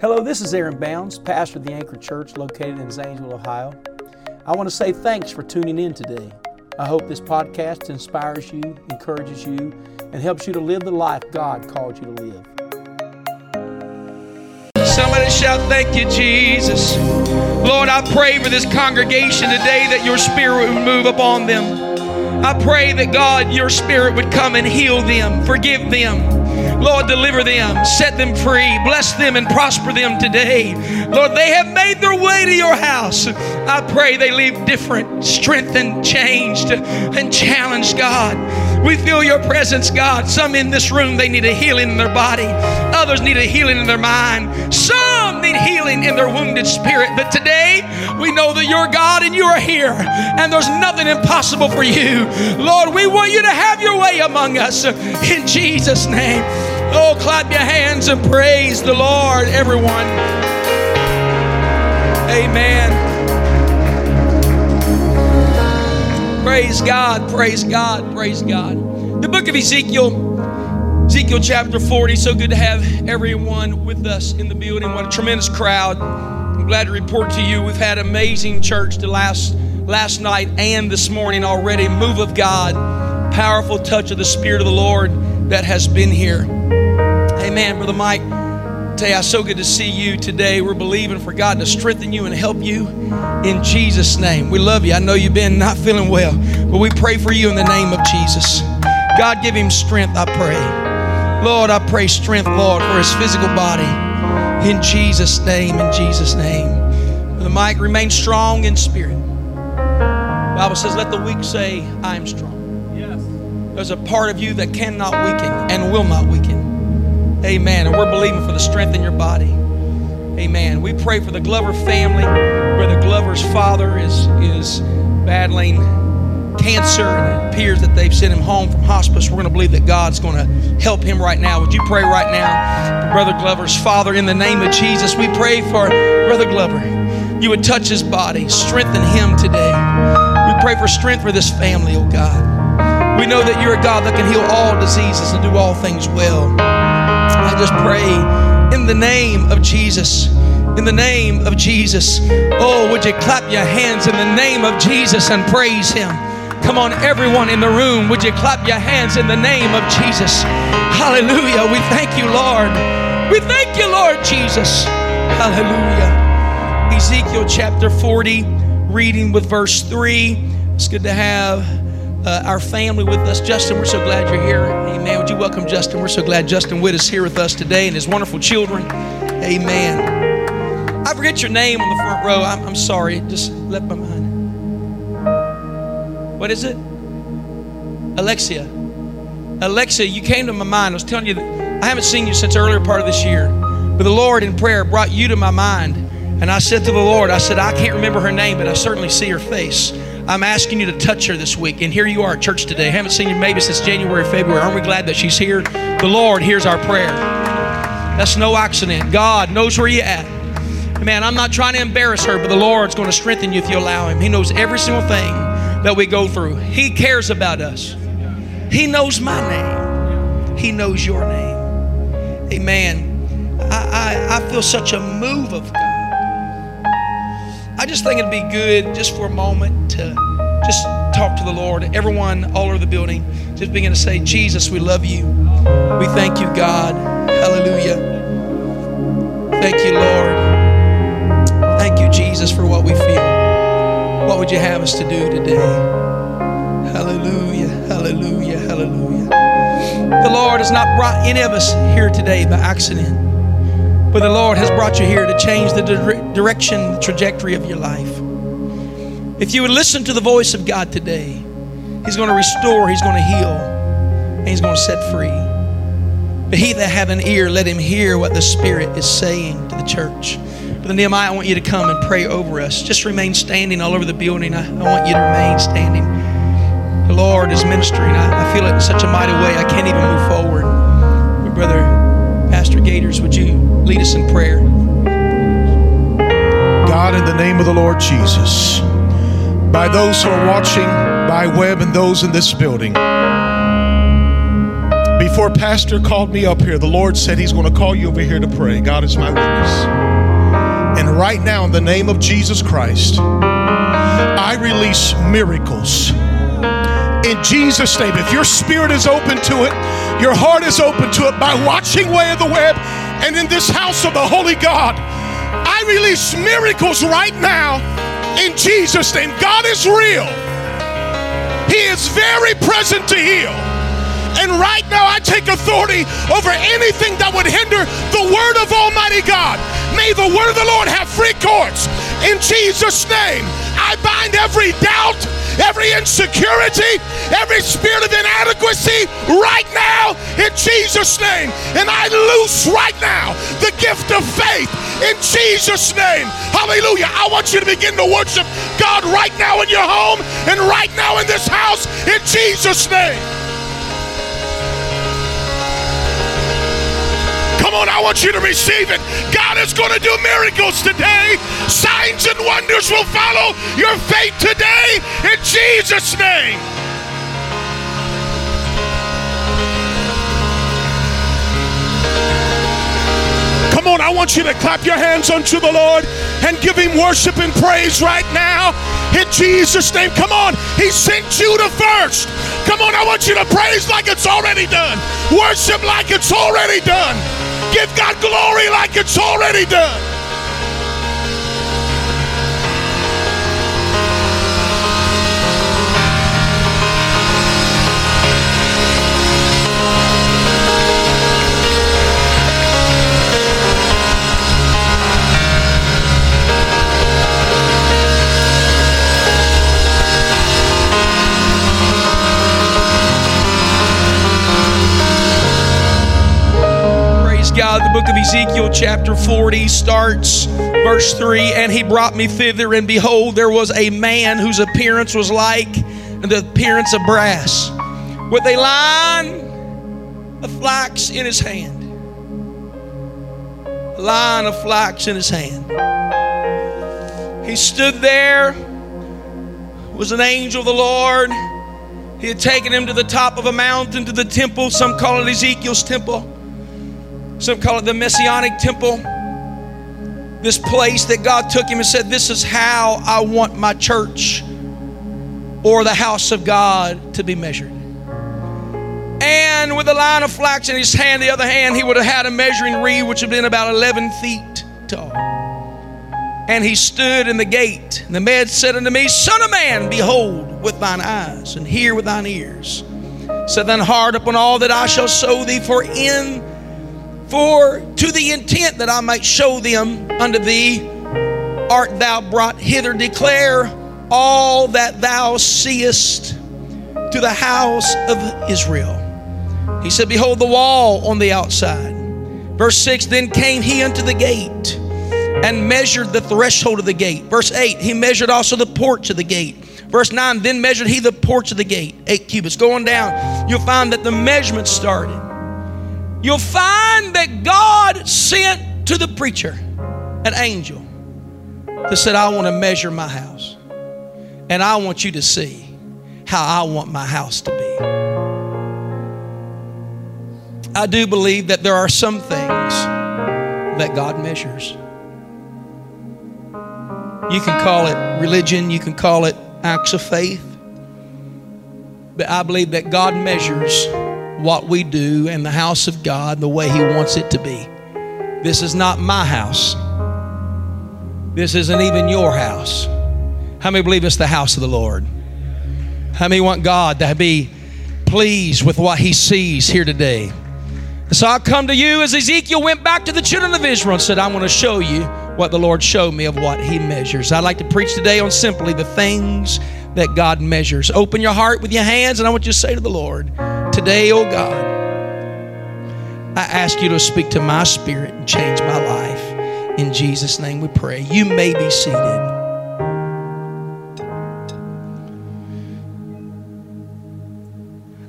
Hello, this is Aaron Bounds, pastor of the Anchor Church located in Zanesville, Ohio. I want to say thanks for tuning in today. I hope this podcast inspires you, encourages you, and helps you to live the life God called you to live. Somebody shout, Thank you, Jesus. Lord, I pray for this congregation today that your spirit would move upon them. I pray that God, your spirit would come and heal them, forgive them. Lord, deliver them, set them free, bless them, and prosper them today. Lord, they have made their way to your house. I pray they leave different, strengthened, changed, and challenged, God. We feel your presence, God. Some in this room, they need a healing in their body, others need a healing in their mind. Some need healing in their wounded spirit. But today, we know that you're God and you are here, and there's nothing impossible for you. Lord, we want you to have your way among us in Jesus' name. Oh, clap your hands and praise the Lord, everyone. Amen. Praise God, praise God, praise God. The book of Ezekiel, Ezekiel chapter 40. So good to have everyone with us in the building. What a tremendous crowd. I'm glad to report to you we've had amazing church the last last night and this morning already. Move of God, powerful touch of the Spirit of the Lord that has been here. Amen, Brother Mike. Tell you, so good to see you today. We're believing for God to strengthen you and help you in Jesus' name. We love you. I know you've been not feeling well, but we pray for you in the name of Jesus. God, give him strength, I pray. Lord, I pray strength, Lord, for his physical body. In Jesus' name, in Jesus' name. The Mike, remain strong in spirit. The Bible says, let the weak say, I am strong. Yes. There's a part of you that cannot weaken and will not weaken. Amen. And we're believing for the strength in your body. Amen. We pray for the Glover family, where the Glover's father is, is battling cancer and it appears that they've sent him home from hospice. We're going to believe that God's going to help him right now. Would you pray right now Brother Glover's father in the name of Jesus? We pray for Brother Glover. You would touch his body, strengthen him today. We pray for strength for this family, oh God. We know that you're a God that can heal all diseases and do all things well. I just pray in the name of Jesus. In the name of Jesus. Oh, would you clap your hands in the name of Jesus and praise Him? Come on, everyone in the room, would you clap your hands in the name of Jesus? Hallelujah. We thank you, Lord. We thank you, Lord Jesus. Hallelujah. Ezekiel chapter 40, reading with verse 3. It's good to have uh, our family with us. Justin, we're so glad you're here. Amen. Would you welcome Justin? We're so glad Justin Witt is here with us today and his wonderful children. Amen. I forget your name on the front row. I'm, I'm sorry. Just let my mind. What is it? Alexia. Alexia, you came to my mind. I was telling you I haven't seen you since earlier part of this year. But the Lord in prayer brought you to my mind. And I said to the Lord, I said, I can't remember her name, but I certainly see her face. I'm asking you to touch her this week. And here you are at church today. I haven't seen you maybe since January, February. Aren't we glad that she's here? The Lord hears our prayer. That's no accident. God knows where you're at. Man, I'm not trying to embarrass her, but the Lord's going to strengthen you if you allow Him. He knows every single thing that we go through. He cares about us. He knows my name. He knows your name. Amen. I, I, I feel such a move of God. I just think it'd be good just for a moment to just talk to the Lord. Everyone all over the building, just begin to say, Jesus, we love you. We thank you, God. Hallelujah. Thank you, Lord. Thank you, Jesus, for what we feel. What would you have us to do today? Hallelujah, hallelujah, hallelujah. The Lord has not brought any of us here today by accident. But the Lord has brought you here to change the dire- direction, the trajectory of your life. If you would listen to the voice of God today, He's going to restore, He's going to heal, and He's going to set free. But he that have an ear, let him hear what the Spirit is saying to the church. Brother Nehemiah, I want you to come and pray over us. Just remain standing all over the building. I, I want you to remain standing. The Lord is ministering. I, I feel it in such a mighty way, I can't even move forward. But brother Pastor Gators, would you lead us in prayer? God, in the name of the Lord Jesus, by those who are watching by web and those in this building, before Pastor called me up here, the Lord said He's going to call you over here to pray. God is my witness. And right now, in the name of Jesus Christ, I release miracles. In Jesus' name, if your spirit is open to it, your heart is open to it by watching Way of the Web and in this house of the Holy God, I release miracles right now in Jesus' name. God is real, He is very present to heal. And right now, I take authority over anything that would hinder the word of Almighty God. May the word of the Lord have free courts. in Jesus' name. I bind every doubt, every insecurity, every spirit of inadequacy right now in Jesus' name. And I loose right now the gift of faith in Jesus' name. Hallelujah. I want you to begin to worship God right now in your home and right now in this house in Jesus' name. Come on, I want you to receive it. God is going to do miracles today. Signs and wonders will follow your faith today in Jesus' name. Come on, I want you to clap your hands unto the Lord and give him worship and praise right now in Jesus' name. Come on, he sent you to first. Come on, I want you to praise like it's already done, worship like it's already done, give God glory like it's already done. God. The book of Ezekiel, chapter 40, starts verse 3 And he brought me thither, and behold, there was a man whose appearance was like the appearance of brass, with a line of flax in his hand. A line of flax in his hand. He stood there, was an angel of the Lord. He had taken him to the top of a mountain to the temple. Some call it Ezekiel's temple. Some call it the Messianic temple. This place that God took him and said, This is how I want my church or the house of God to be measured. And with a line of flax in his hand, the other hand, he would have had a measuring reed which would have been about 11 feet tall. And he stood in the gate. And the man said unto me, Son of man, behold with thine eyes, and hear with thine ears. Set thine heart upon all that I shall show thee, for in for to the intent that I might show them unto thee, art thou brought hither, declare all that thou seest to the house of Israel. He said, Behold the wall on the outside. Verse 6 Then came he unto the gate and measured the threshold of the gate. Verse 8 He measured also the porch of the gate. Verse 9 Then measured he the porch of the gate, eight cubits. Going down, you'll find that the measurement started you'll find that God sent to the preacher an angel that said, I want to measure my house. And I want you to see how I want my house to be. I do believe that there are some things that God measures. You can call it religion, you can call it acts of faith. But I believe that God measures what we do in the house of God the way He wants it to be. This is not my house. This isn't even your house. How many believe it's the house of the Lord? How many want God to be pleased with what He sees here today? So I come to you as Ezekiel went back to the children of Israel and said, I want to show you what the Lord showed me of what He measures. I'd like to preach today on simply the things that God measures. Open your heart with your hands, and I want you to say to the Lord, Today, oh God, I ask you to speak to my spirit and change my life. In Jesus' name we pray. You may be seated.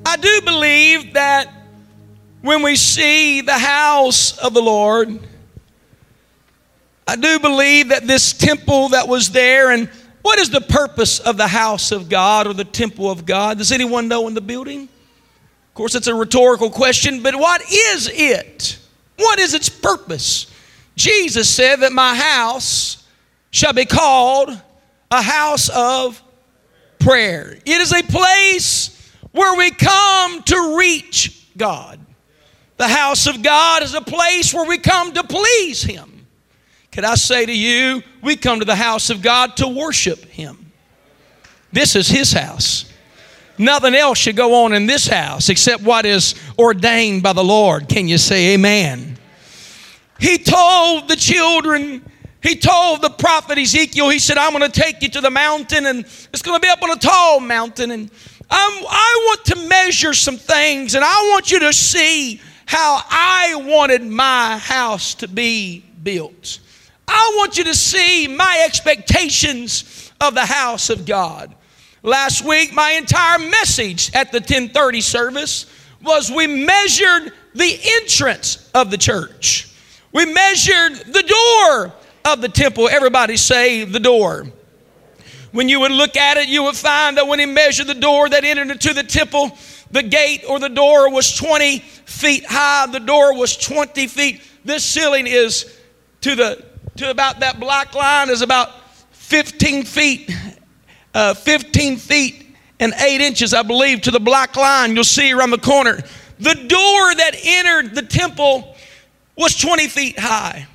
I do believe that when we see the house of the Lord, I do believe that this temple that was there, and what is the purpose of the house of God or the temple of God? Does anyone know in the building? Course, it's a rhetorical question, but what is it? What is its purpose? Jesus said that my house shall be called a house of prayer. It is a place where we come to reach God. The house of God is a place where we come to please Him. Could I say to you, we come to the house of God to worship Him. This is His house. Nothing else should go on in this house except what is ordained by the Lord. Can you say amen? He told the children, he told the prophet Ezekiel, he said, I'm going to take you to the mountain and it's going to be up on a tall mountain. And I'm, I want to measure some things and I want you to see how I wanted my house to be built. I want you to see my expectations of the house of God. Last week, my entire message at the 1030 service was we measured the entrance of the church. We measured the door of the temple. Everybody say the door. When you would look at it, you would find that when he measured the door that entered into the temple, the gate or the door was 20 feet high. The door was 20 feet. This ceiling is to the to about that black line is about 15 feet uh, 15 feet and 8 inches, I believe, to the black line you'll see around the corner. The door that entered the temple was 20 feet high,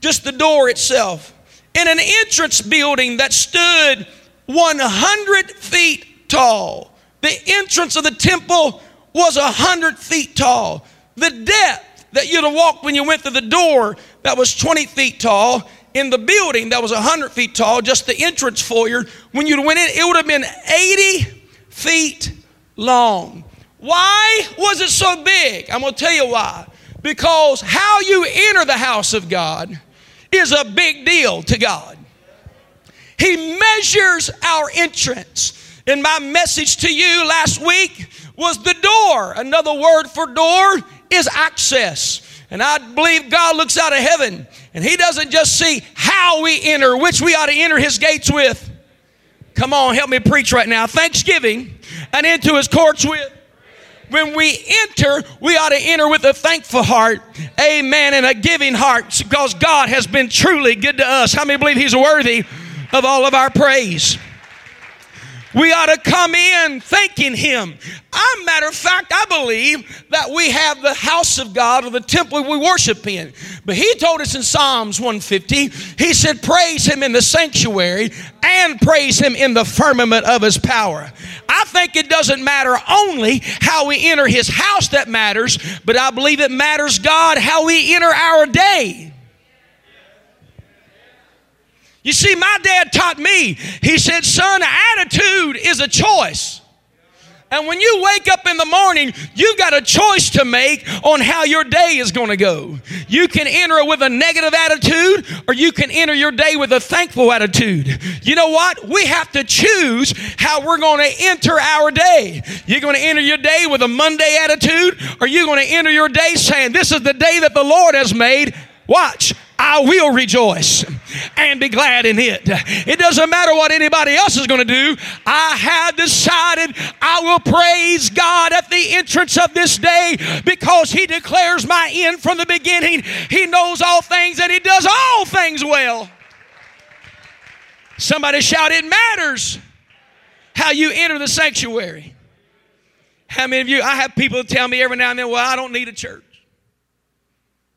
just the door itself. In an entrance building that stood 100 feet tall. The entrance of the temple was 100 feet tall. The depth that you'd have walked when you went through the door that was 20 feet tall in the building that was 100 feet tall, just the entrance foyer, when you went in, it would have been 80 feet long. Why was it so big? I'm going to tell you why. Because how you enter the house of God is a big deal to God. He measures our entrance. And my message to you last week was the door. Another word for door is access. And I believe God looks out of heaven and He doesn't just see how we enter, which we ought to enter His gates with. Come on, help me preach right now. Thanksgiving and into His courts with. When we enter, we ought to enter with a thankful heart, amen, and a giving heart because God has been truly good to us. How many believe He's worthy of all of our praise? We ought to come in thanking Him. I, matter of fact, I believe that we have the house of God or the temple we worship in. But He told us in Psalms 150, He said, Praise Him in the sanctuary and praise Him in the firmament of His power. I think it doesn't matter only how we enter His house that matters, but I believe it matters, God, how we enter our day. You see, my dad taught me, he said, son, attitude is a choice. And when you wake up in the morning, you've got a choice to make on how your day is going to go. You can enter with a negative attitude, or you can enter your day with a thankful attitude. You know what? We have to choose how we're going to enter our day. You're going to enter your day with a Monday attitude, or you're going to enter your day saying, This is the day that the Lord has made. Watch, I will rejoice and be glad in it. It doesn't matter what anybody else is going to do. I have decided I will praise God at the entrance of this day because He declares my end from the beginning. He knows all things and He does all things well. Somebody shout, It matters how you enter the sanctuary. How many of you, I have people tell me every now and then, Well, I don't need a church.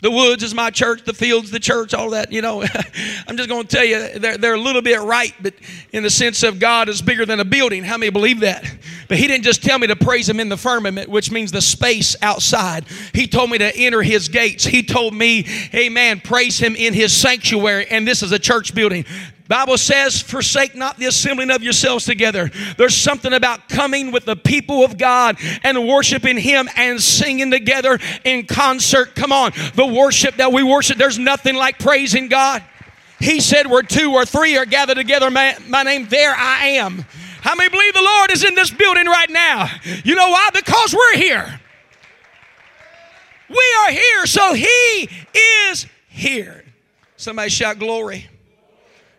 The woods is my church, the fields, the church, all that. You know, I'm just going to tell you, they're, they're a little bit right, but in the sense of God is bigger than a building. How many believe that? But He didn't just tell me to praise Him in the firmament, which means the space outside. He told me to enter His gates. He told me, Amen, praise Him in His sanctuary, and this is a church building. Bible says, forsake not the assembling of yourselves together. There's something about coming with the people of God and worshiping Him and singing together in concert. Come on, the worship that we worship, there's nothing like praising God. He said, Where two or three are gathered together, my, my name, there I am. How many believe the Lord is in this building right now? You know why? Because we're here. We are here, so He is here. Somebody shout glory.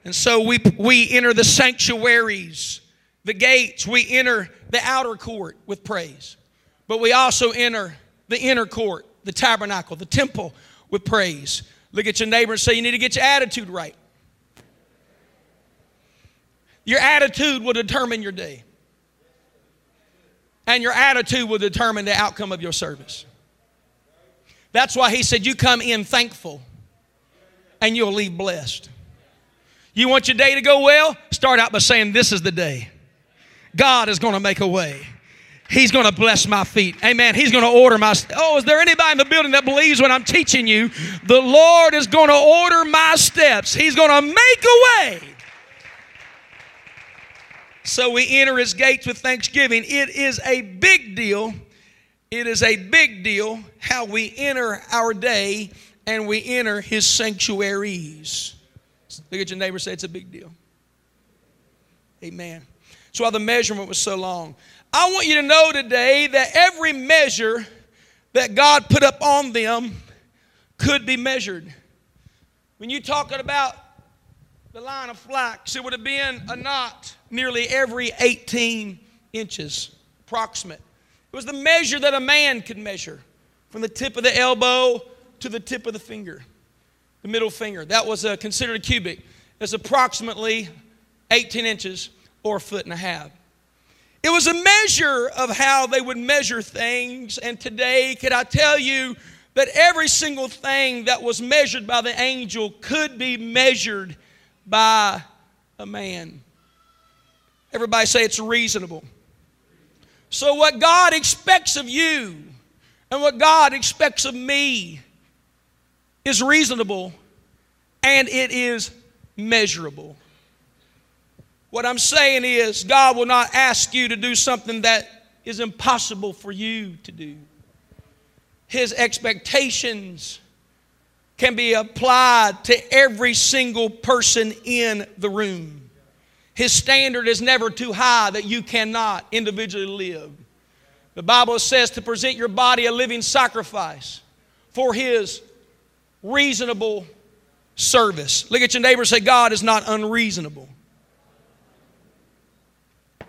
And so we, we enter the sanctuaries, the gates, we enter the outer court with praise. but we also enter the inner court, the tabernacle, the temple with praise. Look at your neighbor and say, You need to get your attitude right. Your attitude will determine your day. And your attitude will determine the outcome of your service. That's why he said, You come in thankful and you'll leave blessed. You want your day to go well? Start out by saying, This is the day. God is going to make a way. He's going to bless my feet. Amen. He's going to order my. Oh, is there anybody in the building that believes when I'm teaching you, the Lord is going to order my steps? He's going to make a way. So we enter his gates with thanksgiving. It is a big deal. It is a big deal how we enter our day and we enter his sanctuaries. Look at your neighbor say it's a big deal. Amen. That's why the measurement was so long. I want you to know today that every measure that God put up on them could be measured. When you're talking about the line of flax, it would have been a knot nearly every 18 inches, approximate. It was the measure that a man could measure from the tip of the elbow to the tip of the finger, the middle finger. That was a, considered a cubit. It's approximately 18 inches or a foot and a half. It was a measure of how they would measure things. And today, could I tell you that every single thing that was measured by the angel could be measured by a man? Everybody say it's reasonable. So, what God expects of you and what God expects of me is reasonable and it is measurable. What I'm saying is, God will not ask you to do something that is impossible for you to do. His expectations can be applied to every single person in the room. His standard is never too high that you cannot individually live. The Bible says to present your body a living sacrifice for His reasonable service. Look at your neighbor say, God is not unreasonable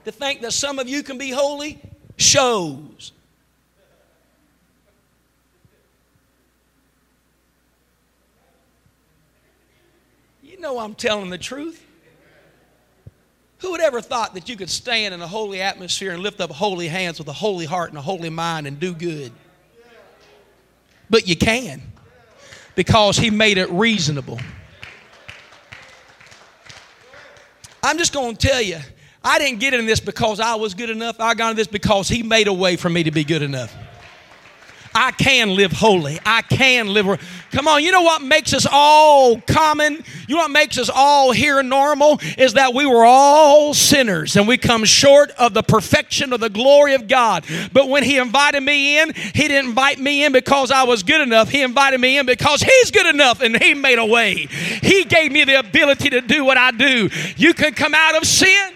to think that some of you can be holy shows. You know I'm telling the truth. Who would ever thought that you could stand in a holy atmosphere and lift up holy hands with a holy heart and a holy mind and do good? But you can because he made it reasonable. I'm just going to tell you, I didn't get in this because I was good enough. I got in this because He made a way for me to be good enough. I can live holy. I can live. Come on, you know what makes us all common? You know what makes us all here normal? Is that we were all sinners and we come short of the perfection of the glory of God. But when He invited me in, He didn't invite me in because I was good enough. He invited me in because He's good enough and He made a way. He gave me the ability to do what I do. You can come out of sin.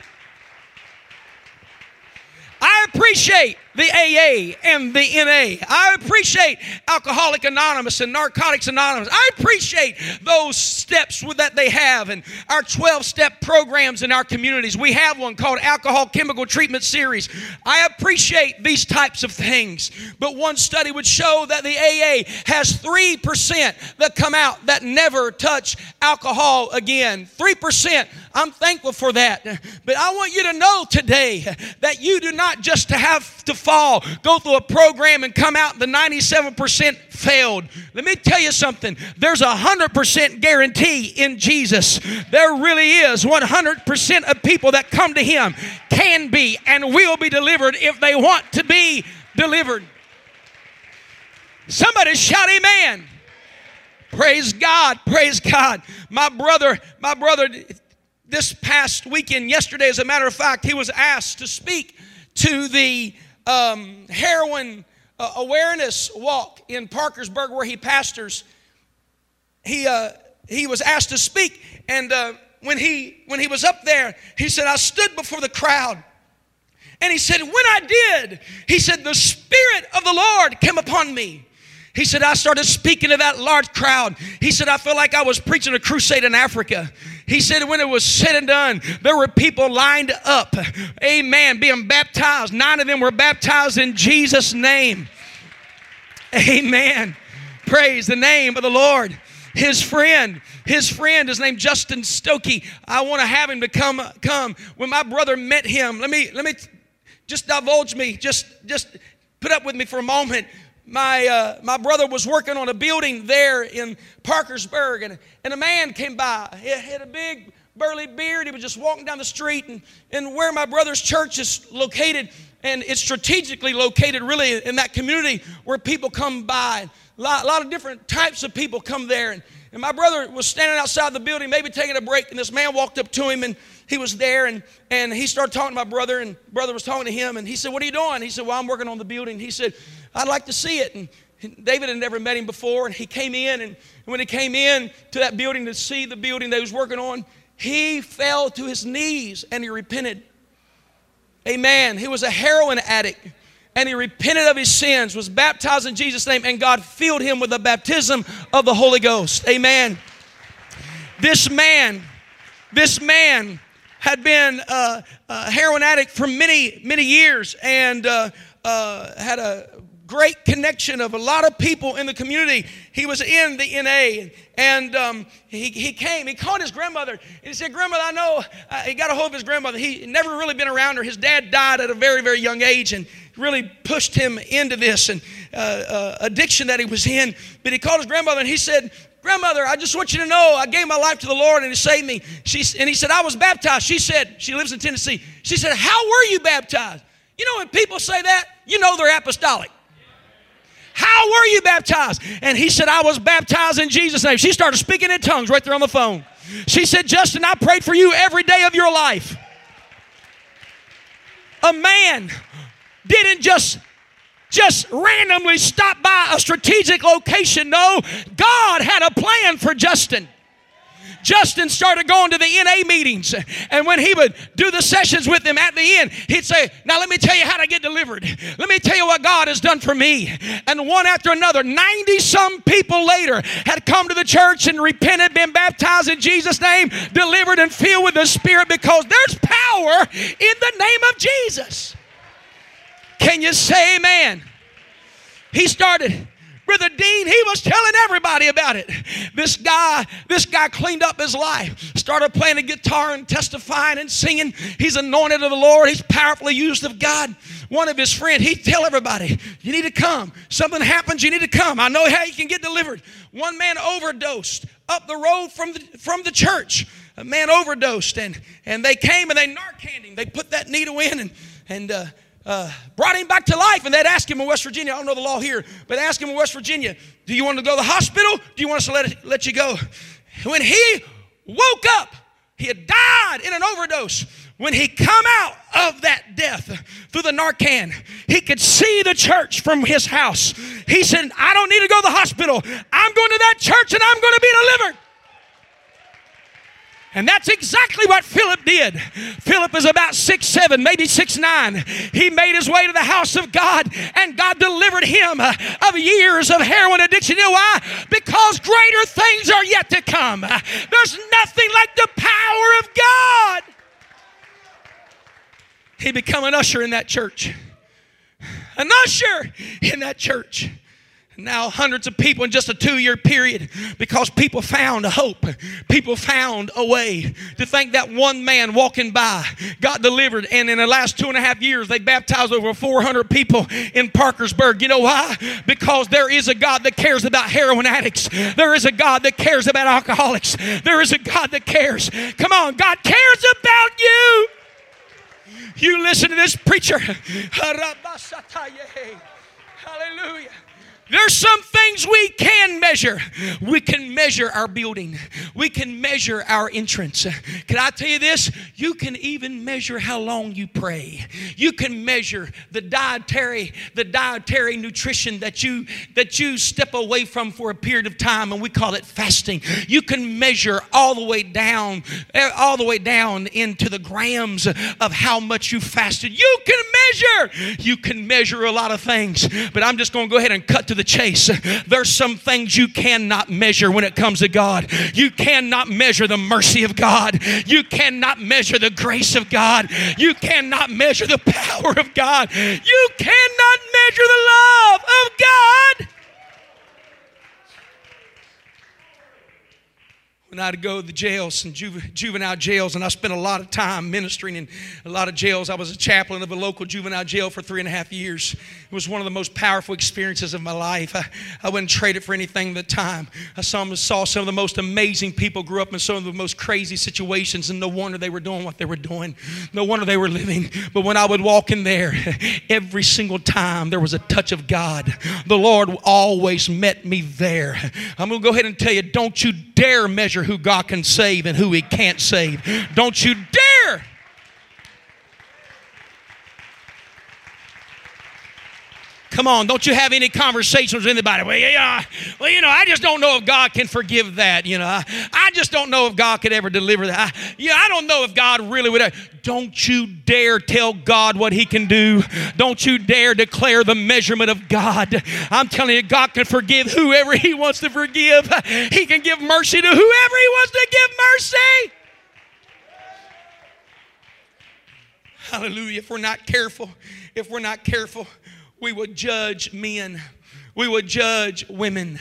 I appreciate the AA and the NA. I appreciate Alcoholic Anonymous and Narcotics Anonymous. I appreciate those steps that they have and our 12 step programs in our communities. We have one called Alcohol Chemical Treatment Series. I appreciate these types of things. But one study would show that the AA has 3% that come out that never touch alcohol again. 3%. I'm thankful for that. But I want you to know today that you do not just have to fall, go through a program and come out the 97% failed. Let me tell you something. There's a 100% guarantee in Jesus. There really is 100% of people that come to Him can be and will be delivered if they want to be delivered. Somebody shout amen. Praise God. Praise God. My brother, my brother, this past weekend, yesterday, as a matter of fact, he was asked to speak to the um, heroin uh, awareness walk in Parkersburg where he pastors. He, uh, he was asked to speak, and uh, when, he, when he was up there, he said, I stood before the crowd. And he said, When I did, he said, the Spirit of the Lord came upon me. He said, I started speaking to that large crowd. He said, I felt like I was preaching a crusade in Africa. He said when it was said and done, there were people lined up, amen, being baptized. Nine of them were baptized in Jesus' name. Amen. Praise the name of the Lord. His friend, his friend is named Justin Stokey. I want to have him to come come. When my brother met him, let me let me just divulge me. Just just put up with me for a moment. My uh, my brother was working on a building there in Parkersburg, and, and a man came by. He had a big burly beard. He was just walking down the street, and, and where my brother's church is located, and it's strategically located really in that community where people come by. A lot, a lot of different types of people come there. And, and my brother was standing outside the building, maybe taking a break, and this man walked up to him and he was there and, and he started talking to my brother, and brother was talking to him, and he said, What are you doing? He said, Well, I'm working on the building. He said, I'd like to see it. And David had never met him before, and he came in, and when he came in to that building to see the building they was working on, he fell to his knees and he repented. Amen. He was a heroin addict and he repented of his sins, was baptized in Jesus' name, and God filled him with the baptism of the Holy Ghost. Amen. This man, this man had been a, a heroin addict for many, many years and uh, uh, had a great connection of a lot of people in the community. He was in the NA, and um, he, he came. He called his grandmother, and he said, "Grandmother, I know." Uh, he got a hold of his grandmother. He never really been around her. His dad died at a very, very young age, and really pushed him into this and uh, uh, addiction that he was in. But he called his grandmother, and he said, Grandmother, I just want you to know I gave my life to the Lord and He saved me. She, and he said, I was baptized. She said, she lives in Tennessee. She said, How were you baptized? You know, when people say that, you know they're apostolic. How were you baptized? And he said, I was baptized in Jesus' name. She started speaking in tongues right there on the phone. She said, Justin, I prayed for you every day of your life. A man didn't just just randomly stop by a strategic location. No, God had a plan for Justin. Justin started going to the NA meetings. And when he would do the sessions with them at the end, he'd say, Now let me tell you how to get delivered. Let me tell you what God has done for me. And one after another, 90 some people later had come to the church and repented, been baptized in Jesus' name, delivered and filled with the Spirit because there's power in the name of Jesus. Can you say amen? He started Brother Dean, he was telling everybody about it. This guy, this guy cleaned up his life, started playing the guitar and testifying and singing. He's anointed of the Lord. He's powerfully used of God. One of his friends, he'd tell everybody, you need to come. Something happens, you need to come. I know how you can get delivered. One man overdosed up the road from the, from the church. A man overdosed and, and they came and they Narcaned him. They put that needle in and, and uh, uh, brought him back to life, and they'd ask him in West Virginia. I don't know the law here, but ask him in West Virginia, "Do you want to go to the hospital? Do you want us to let, it, let you go?" When he woke up, he had died in an overdose. When he come out of that death through the Narcan, he could see the church from his house. He said, "I don't need to go to the hospital. I'm going to that church, and I'm going to be delivered." And that's exactly what Philip did. Philip is about six seven, maybe six nine. He made his way to the house of God, and God delivered him uh, of years of heroin addiction. You know why? Because greater things are yet to come. There's nothing like the power of God. He become an usher in that church. An usher in that church. Now, hundreds of people in just a two year period because people found a hope. People found a way to think that one man walking by got delivered. And in the last two and a half years, they baptized over 400 people in Parkersburg. You know why? Because there is a God that cares about heroin addicts, there is a God that cares about alcoholics, there is a God that cares. Come on, God cares about you. You listen to this preacher. Hallelujah. There's some things we can measure. We can measure our building. We can measure our entrance. Can I tell you this? You can even measure how long you pray. You can measure the dietary, the dietary nutrition that you that you step away from for a period of time, and we call it fasting. You can measure all the way down, eh, all the way down into the grams of how much you fasted. You can measure. You can measure a lot of things, but I'm just going to go ahead and cut to the chase. There's some things you cannot measure when it comes to God. You cannot measure the mercy of God. You cannot measure the grace of God. You cannot measure the power of God. You cannot measure the love of God. when I'd go to the jails and juvenile jails, and I spent a lot of time ministering in a lot of jails. I was a chaplain of a local juvenile jail for three and a half years. It was one of the most powerful experiences of my life. I, I wouldn't trade it for anything at the time. I saw, saw some of the most amazing people grew up in some of the most crazy situations, and no wonder they were doing what they were doing. No wonder they were living. But when I would walk in there, every single time there was a touch of God. The Lord always met me there. I'm going to go ahead and tell you don't you dare measure who God can save and who He can't save. Don't you dare Come on, don't you have any conversations with anybody? Well, yeah, well, you know, I just don't know if God can forgive that. You know, I just don't know if God could ever deliver that. I, yeah, I don't know if God really would. Don't you dare tell God what He can do. Don't you dare declare the measurement of God. I'm telling you, God can forgive whoever He wants to forgive. He can give mercy to whoever He wants to give mercy. Hallelujah. If we're not careful, if we're not careful, we would judge men we would judge women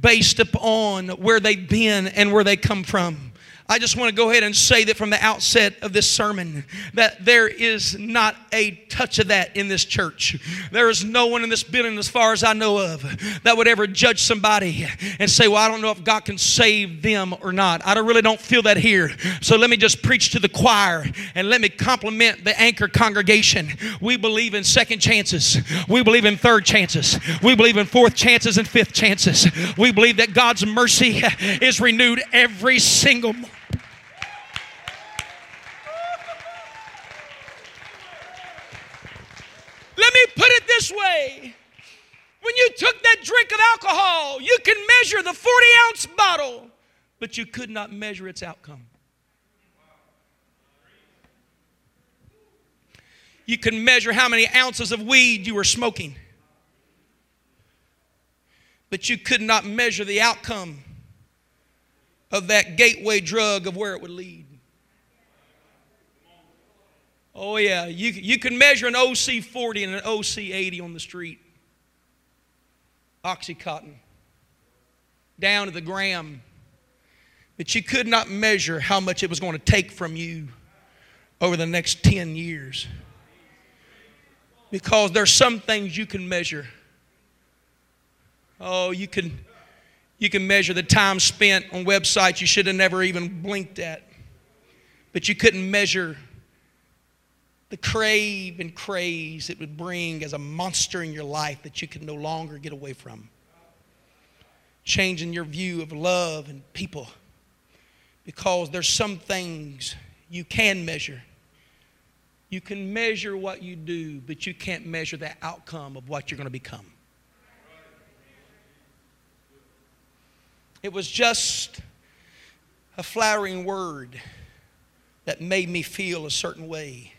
based upon where they've been and where they come from. I just want to go ahead and say that from the outset of this sermon that there is not a touch of that in this church. There is no one in this building, as far as I know of, that would ever judge somebody and say, Well, I don't know if God can save them or not. I really don't feel that here. So let me just preach to the choir and let me compliment the anchor congregation. We believe in second chances, we believe in third chances, we believe in fourth chances and fifth chances. We believe that God's mercy is renewed every single morning. Let me put it this way. When you took that drink of alcohol, you can measure the 40 ounce bottle, but you could not measure its outcome. You can measure how many ounces of weed you were smoking, but you could not measure the outcome of that gateway drug of where it would lead. Oh, yeah. You, you can measure an OC 40 and an OC 80 on the street. Oxycontin. Down to the gram. But you could not measure how much it was going to take from you over the next 10 years. Because there's some things you can measure. Oh, you can you can measure the time spent on websites you should have never even blinked at. But you couldn't measure the crave and craze it would bring as a monster in your life that you can no longer get away from. Changing your view of love and people because there's some things you can measure. You can measure what you do, but you can't measure the outcome of what you're going to become. It was just a flattering word that made me feel a certain way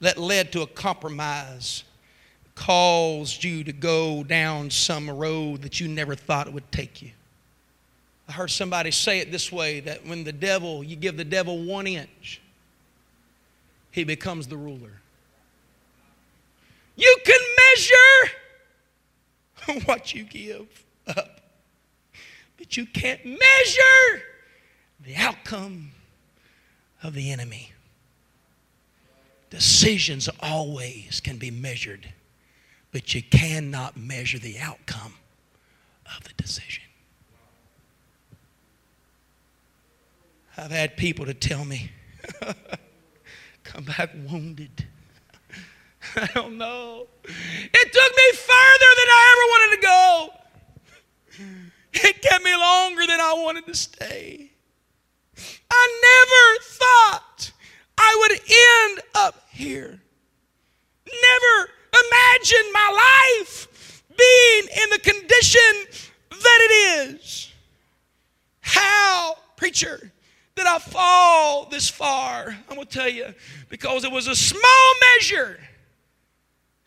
that led to a compromise, caused you to go down some road that you never thought it would take you. I heard somebody say it this way that when the devil, you give the devil one inch, he becomes the ruler. You can measure what you give up, but you can't measure the outcome of the enemy. Decisions always can be measured, but you cannot measure the outcome of the decision. I've had people to tell me, come back wounded. I don't know. It took me further than I ever wanted to go. It kept me longer than I wanted to stay. I never thought I would end up here. Never imagined my life being in the condition that it is. How, preacher, did I fall this far? I'm going to tell you, because it was a small measure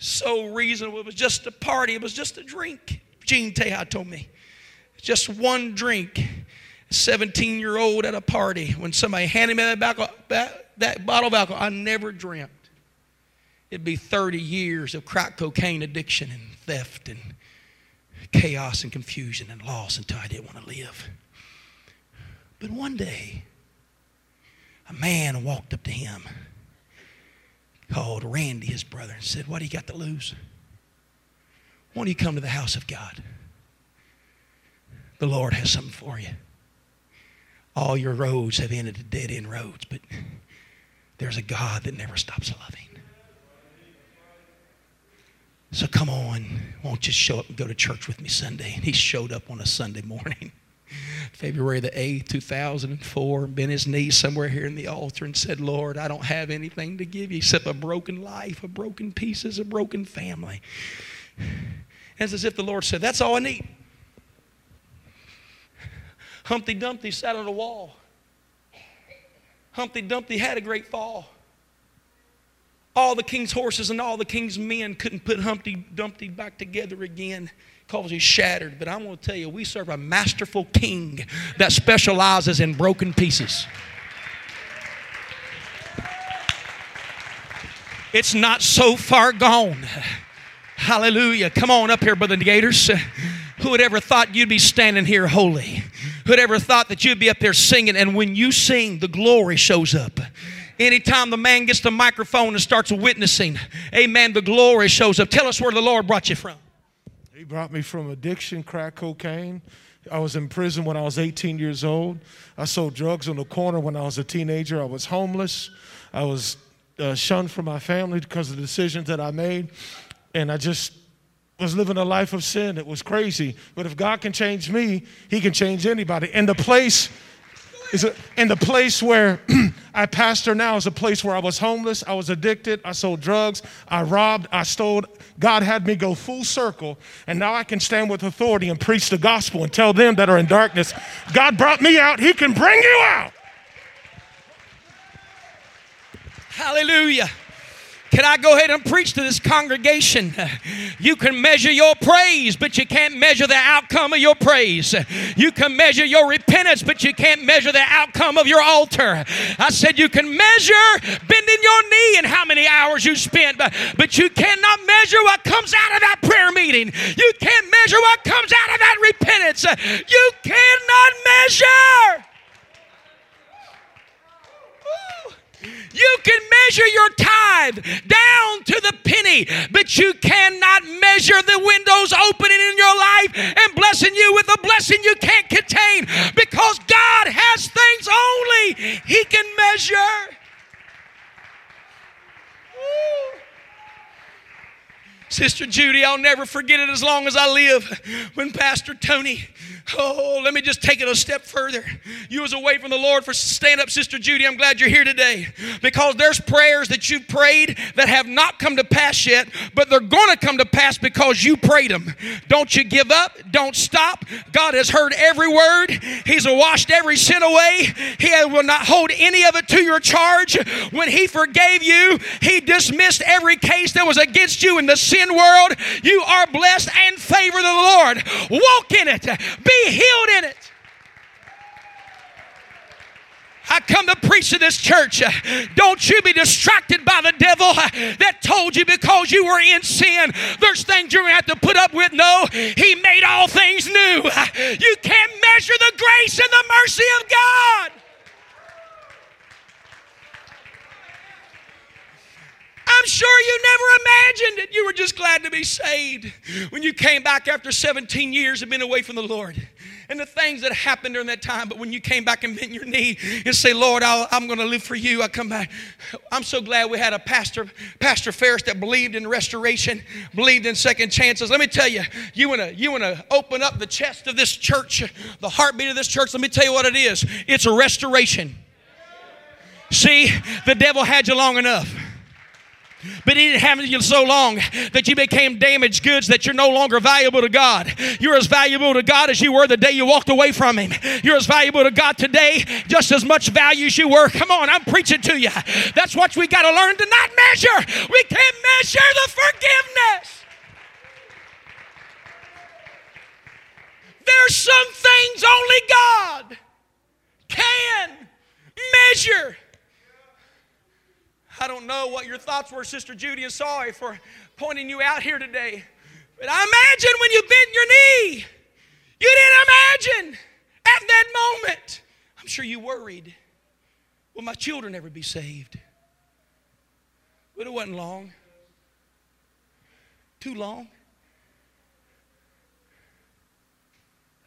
So reasonable. It was just a party, it was just a drink. Gene Teha told me. Just one drink. 17 year old at a party when somebody handed me that, that, that bottle of alcohol, I never dreamt it'd be 30 years of crack cocaine addiction and theft and chaos and confusion and loss until I didn't want to live. But one day, a man walked up to him, called Randy, his brother, and said, What do you got to lose? Why don't you come to the house of God? The Lord has something for you. All your roads have ended to dead end roads, but there's a God that never stops loving. So come on, won't you show up and go to church with me Sunday? And he showed up on a Sunday morning, February the 8th, 2004, bent his knees somewhere here in the altar and said, Lord, I don't have anything to give you except a broken life, a broken pieces, a broken family. It's as if the Lord said, That's all I need. Humpty Dumpty sat on a wall. Humpty Dumpty had a great fall. All the king's horses and all the king's men couldn't put Humpty Dumpty back together again because he's shattered. But I'm going to tell you, we serve a masterful king that specializes in broken pieces. It's not so far gone. Hallelujah. Come on up here, Brother Gators. Who would ever thought you'd be standing here holy? Who would ever thought that you'd be up there singing? And when you sing, the glory shows up. Anytime the man gets the microphone and starts witnessing, amen, the glory shows up. Tell us where the Lord brought you from. He brought me from addiction, crack cocaine. I was in prison when I was 18 years old. I sold drugs on the corner when I was a teenager. I was homeless. I was uh, shunned from my family because of the decisions that I made. And I just was living a life of sin. It was crazy. But if God can change me, He can change anybody. And the place is a, and the place where I pastor now is a place where I was homeless, I was addicted, I sold drugs, I robbed, I stole. God had me go full circle, and now I can stand with authority and preach the gospel and tell them that are in darkness, God brought me out, He can bring you out. Hallelujah. Can I go ahead and preach to this congregation? You can measure your praise, but you can't measure the outcome of your praise. You can measure your repentance, but you can't measure the outcome of your altar. I said you can measure bending your knee and how many hours you spent, but, but you cannot measure what comes out of that prayer meeting. You can't measure what comes out of that repentance. You cannot measure. You can measure your tithe down to the penny, but you cannot measure the windows opening in your life and blessing you with a blessing you can't contain because God has things only He can measure. Sister Judy, I'll never forget it as long as I live. When Pastor Tony, oh, let me just take it a step further. You was away from the Lord for stand up, Sister Judy. I'm glad you're here today because there's prayers that you've prayed that have not come to pass yet, but they're going to come to pass because you prayed them. Don't you give up. Don't stop. God has heard every word. He's washed every sin away. He will not hold any of it to your charge. When He forgave you, He dismissed every case that was against you in the sin world, you are blessed and favored of the Lord. Walk in it, be healed in it. I come to preach to this church. Don't you be distracted by the devil that told you because you were in sin, there's things you're going to have to put up with. No, He made all things new. You can't measure the grace and the mercy of God. I'm sure you never imagined it. You were just glad to be saved when you came back after 17 years of being away from the Lord and the things that happened during that time. But when you came back and bent your knee and say, Lord, i am going to live for you, I come back. I'm so glad we had a pastor, Pastor Ferris, that believed in restoration, believed in second chances. Let me tell you, you want to you want to open up the chest of this church, the heartbeat of this church. Let me tell you what it is. It's a restoration. See, the devil had you long enough. But it didn't have you so long that you became damaged goods that you're no longer valuable to God. You're as valuable to God as you were the day you walked away from Him. You're as valuable to God today, just as much value as you were. Come on, I'm preaching to you. That's what we got to learn to not measure. We can't measure the forgiveness. There's some things only God can measure. I don't know what your thoughts were, Sister Judy, and sorry for pointing you out here today. But I imagine when you bent your knee, you didn't imagine at that moment. I'm sure you worried. Will my children ever be saved? But it wasn't long. Too long.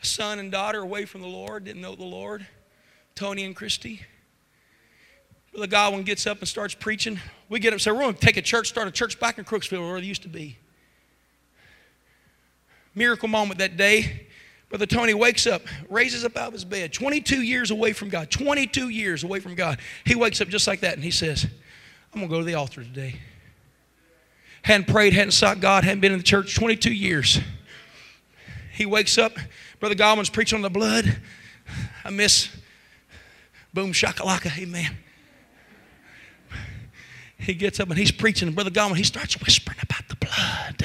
A son and daughter away from the Lord, didn't know the Lord. Tony and Christy. Brother Godwin gets up and starts preaching. We get up and say, We're going to take a church, start a church back in Crooksville where it used to be. Miracle moment that day. Brother Tony wakes up, raises up out of his bed, 22 years away from God, 22 years away from God. He wakes up just like that and he says, I'm going to go to the altar today. Hadn't prayed, hadn't sought God, hadn't been in the church 22 years. He wakes up, Brother Godwin's preaching on the blood. I miss boom shakalaka, amen he gets up and he's preaching, and Brother Godwin, he starts whispering about the blood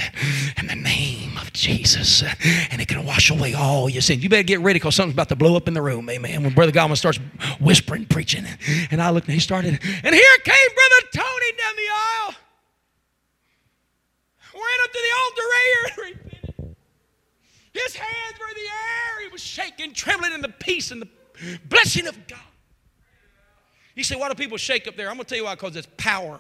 and the name of Jesus, and it can wash away all your sins. You better get ready because something's about to blow up in the room, amen. When Brother Godwin starts whispering, preaching, and I looked and he started, and here came Brother Tony down the aisle. Went up to the altar. His hands were in the air. He was shaking, trembling in the peace and the blessing of God. You say, why do people shake up there? I'm going to tell you why, because it's power.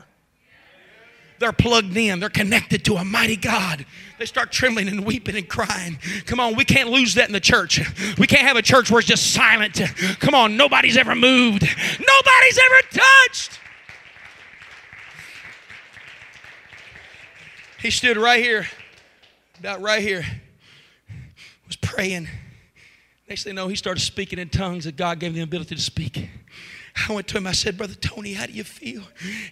They're plugged in. They're connected to a mighty God. They start trembling and weeping and crying. Come on, we can't lose that in the church. We can't have a church where it's just silent. Come on, nobody's ever moved. Nobody's ever touched. He stood right here, about right here, was praying. Next thing you know, he started speaking in tongues that God gave him the ability to speak. I went to him, I said, Brother Tony, how do you feel?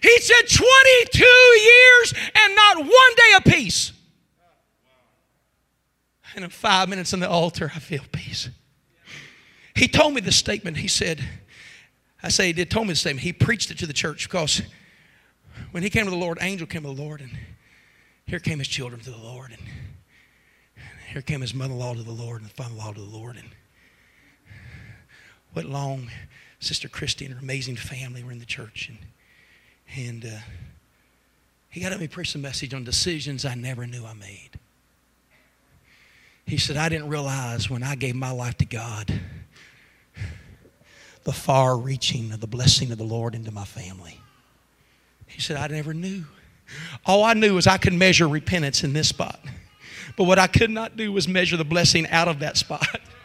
He said, 22 years and not one day of peace. And in five minutes on the altar, I feel peace. He told me the statement. He said, I say he did told me the statement. He preached it to the church because when he came to the Lord, angel came to the Lord, and here came his children to the Lord, and here came his mother-in-law to the Lord, and the father-in-law to the Lord, and what long Sister Christy and her amazing family were in the church. And, and uh, he got up and preached a message on decisions I never knew I made. He said, I didn't realize when I gave my life to God the far reaching of the blessing of the Lord into my family. He said, I never knew. All I knew was I could measure repentance in this spot. But what I could not do was measure the blessing out of that spot.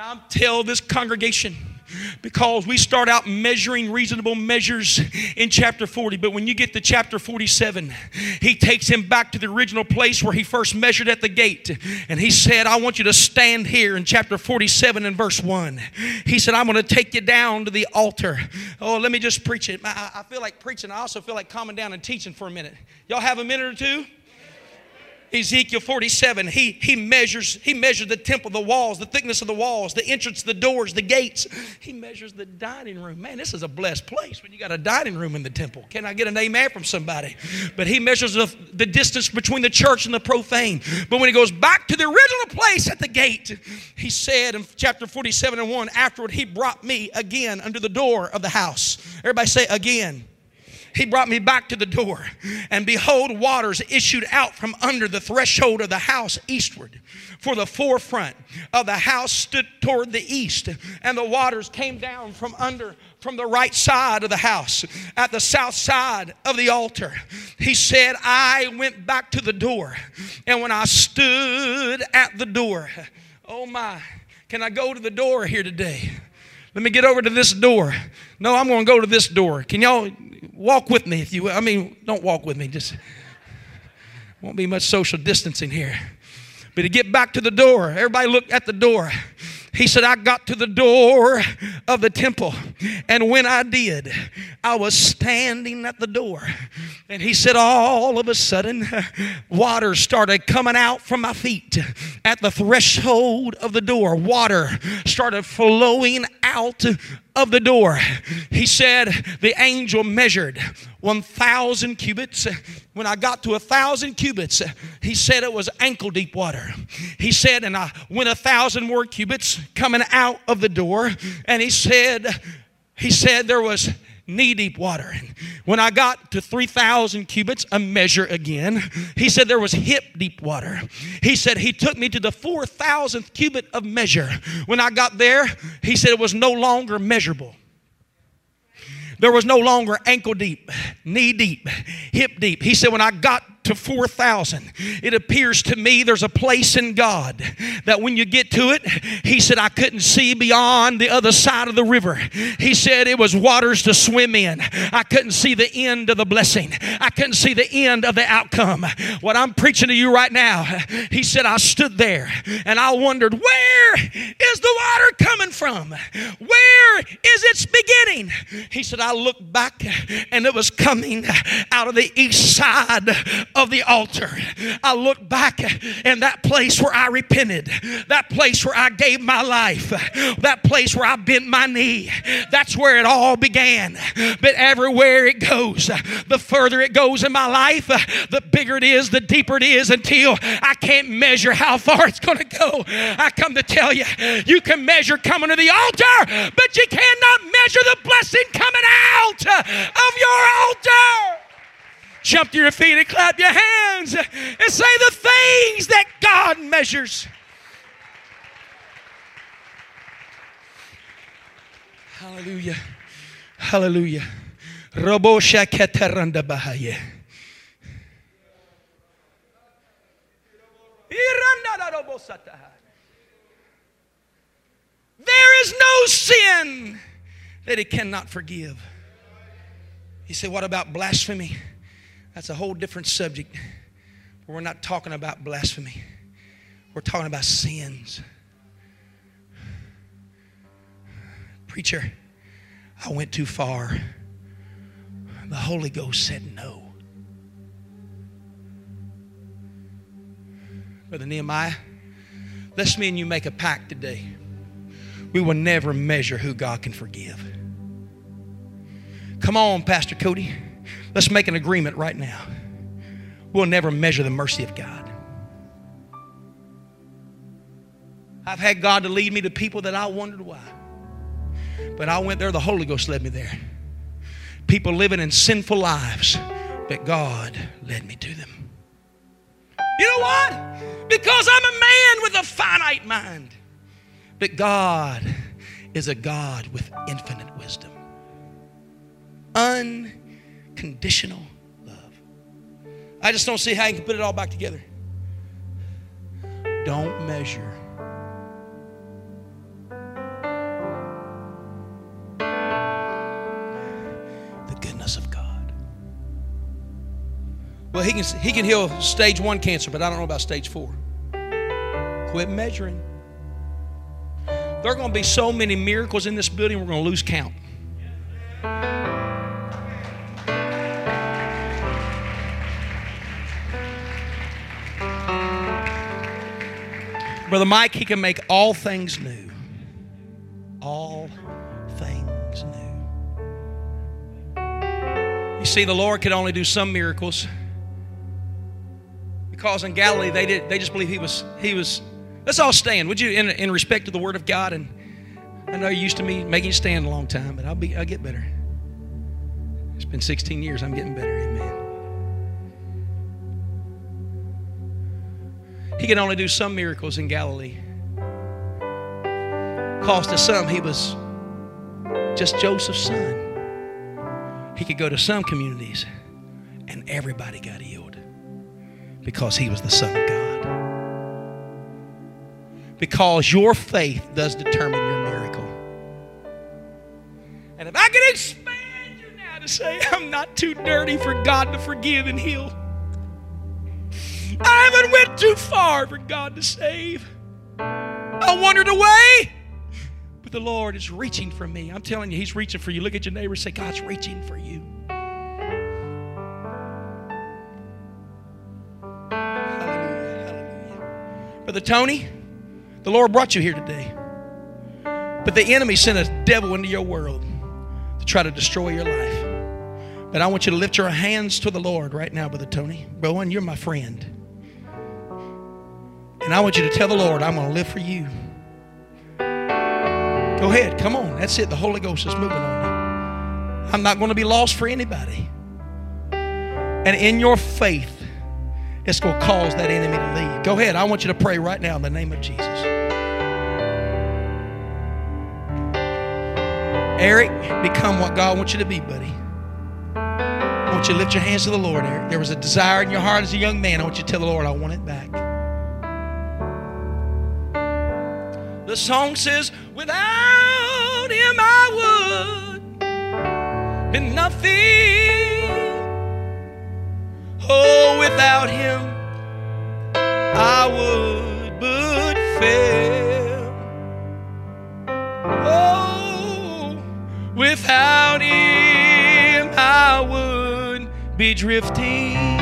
I'm tell this congregation because we start out measuring reasonable measures in chapter 40 but when you get to chapter 47 he takes him back to the original place where he first measured at the gate and he said i want you to stand here in chapter 47 and verse 1 he said i'm going to take you down to the altar. Oh let me just preach it. I, I feel like preaching. I also feel like calming down and teaching for a minute. Y'all have a minute or two Ezekiel 47, he, he measures, he measures the temple, the walls, the thickness of the walls, the entrance, the doors, the gates. He measures the dining room. Man, this is a blessed place when you got a dining room in the temple. Can I get an amen from somebody? But he measures the, the distance between the church and the profane. But when he goes back to the original place at the gate, he said in chapter 47 and 1, afterward he brought me again under the door of the house. Everybody say again he brought me back to the door, and behold, waters issued out from under the threshold of the house eastward. For the forefront of the house stood toward the east, and the waters came down from under from the right side of the house at the south side of the altar. He said, I went back to the door, and when I stood at the door, oh my, can I go to the door here today? Let me get over to this door. No, I'm going to go to this door. Can y'all walk with me if you will? I mean, don't walk with me. Just won't be much social distancing here. But to get back to the door, everybody look at the door. He said, I got to the door of the temple. And when I did, I was standing at the door. And he said, All of a sudden, water started coming out from my feet at the threshold of the door. Water started flowing out of the door. He said, The angel measured 1,000 cubits. When I got to a thousand cubits, he said it was ankle deep water. He said, and I went a thousand more cubits coming out of the door. And he said, he said there was knee deep water. And when I got to 3,000 cubits, a measure again, he said there was hip deep water. He said he took me to the 4,000th cubit of measure. When I got there, he said it was no longer measurable. There was no longer ankle deep, knee deep, hip deep. He said, when I got to 4,000. It appears to me there's a place in God that when you get to it, he said, I couldn't see beyond the other side of the river. He said it was waters to swim in. I couldn't see the end of the blessing, I couldn't see the end of the outcome. What I'm preaching to you right now, he said, I stood there and I wondered, where is the water coming from? Where is its beginning? He said, I looked back and it was coming out of the east side of the altar. I look back in that place where I repented, that place where I gave my life, that place where I bent my knee. That's where it all began. But everywhere it goes, the further it goes in my life, the bigger it is, the deeper it is until I can't measure how far it's going to go. I come to tell you, you can measure coming to the altar, but you cannot measure the blessing coming out of your altar. Jump to your feet and clap your hands and say the things that God measures. Hallelujah. Hallelujah. Robosha keteranda bahaye. There is no sin that he cannot forgive. You say, What about blasphemy? That's a whole different subject. We're not talking about blasphemy, we're talking about sins. Preacher, I went too far. The Holy Ghost said no. Brother Nehemiah, let's me and you make a pact today. We will never measure who God can forgive. Come on, Pastor Cody. Let's make an agreement right now. We'll never measure the mercy of God. I've had God to lead me to people that I wondered why. But I went there, the Holy Ghost led me there. People living in sinful lives, but God led me to them. You know what? Because I'm a man with a finite mind. But God is a God with infinite wisdom. Un unconditional love. I just don't see how you can put it all back together. Don't measure. The goodness of God. Well, he can, he can heal stage one cancer, but I don't know about stage four. Quit measuring. There are going to be so many miracles in this building, we're going to lose count. Brother Mike, he can make all things new. All things new. You see, the Lord could only do some miracles because in Galilee they did they just believe he was he was let's all stand would you in, in respect to the word of god and i know you're used to me making you stand a long time but i'll be i'll get better it's been 16 years i'm getting better amen He could only do some miracles in Galilee. Because to some, he was just Joseph's son. He could go to some communities and everybody got healed because he was the Son of God. Because your faith does determine your miracle. And if I could expand you now to say, I'm not too dirty for God to forgive and heal. I haven't went too far for God to save. I wandered away. But the Lord is reaching for me. I'm telling you, He's reaching for you. Look at your neighbor say, God's reaching for you. Hallelujah. Hallelujah. Brother Tony, the Lord brought you here today. But the enemy sent a devil into your world to try to destroy your life. But I want you to lift your hands to the Lord right now, Brother Tony. Rowan, you're my friend. And I want you to tell the Lord, I'm going to live for you. Go ahead, come on. That's it. The Holy Ghost is moving on. I'm not going to be lost for anybody. And in your faith, it's going to cause that enemy to leave. Go ahead. I want you to pray right now in the name of Jesus. Eric, become what God wants you to be, buddy. I want you to lift your hands to the Lord, Eric. There was a desire in your heart as a young man. I want you to tell the Lord, I want it back. The song says, Without him I would be nothing. Oh, without him I would but fail. Oh, without him I would be drifting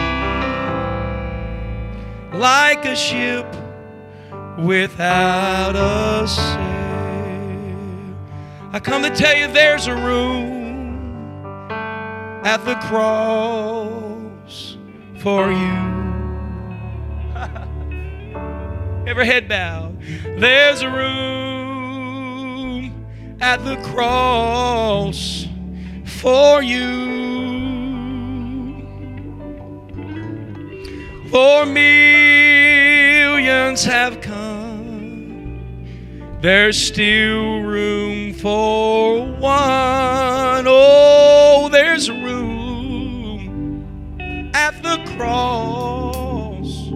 like a ship without a sail. I come to tell you there's a room at the cross for you. Every head bowed. There's a room at the cross for you. For millions have come, there's still room for one. Oh, there's room at the cross.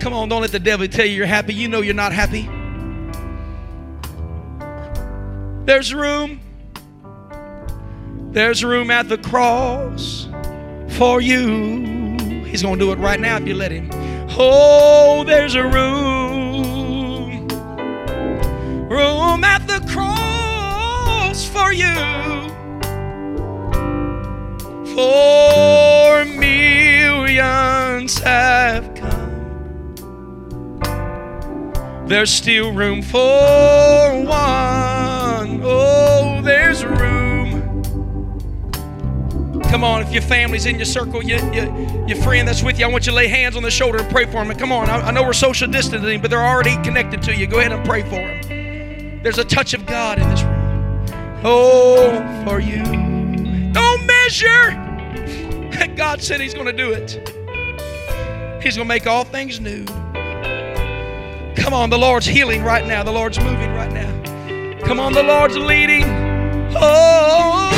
Come on, don't let the devil tell you you're happy. You know you're not happy. There's room. There's room at the cross for you. He's going to do it right now if you let him. Oh, there's a room. Room at the cross for you. For millions have come. There's still room for one. Oh, there's room. Come on, if your family's in your circle, your, your, your friend that's with you, I want you to lay hands on the shoulder and pray for them. And come on, I, I know we're social distancing, but they're already connected to you. Go ahead and pray for them. There's a touch of God in this room. Oh, for you. Don't measure. God said He's going to do it. He's going to make all things new. Come on, the Lord's healing right now. The Lord's moving right now. Come on, the Lord's leading. Oh.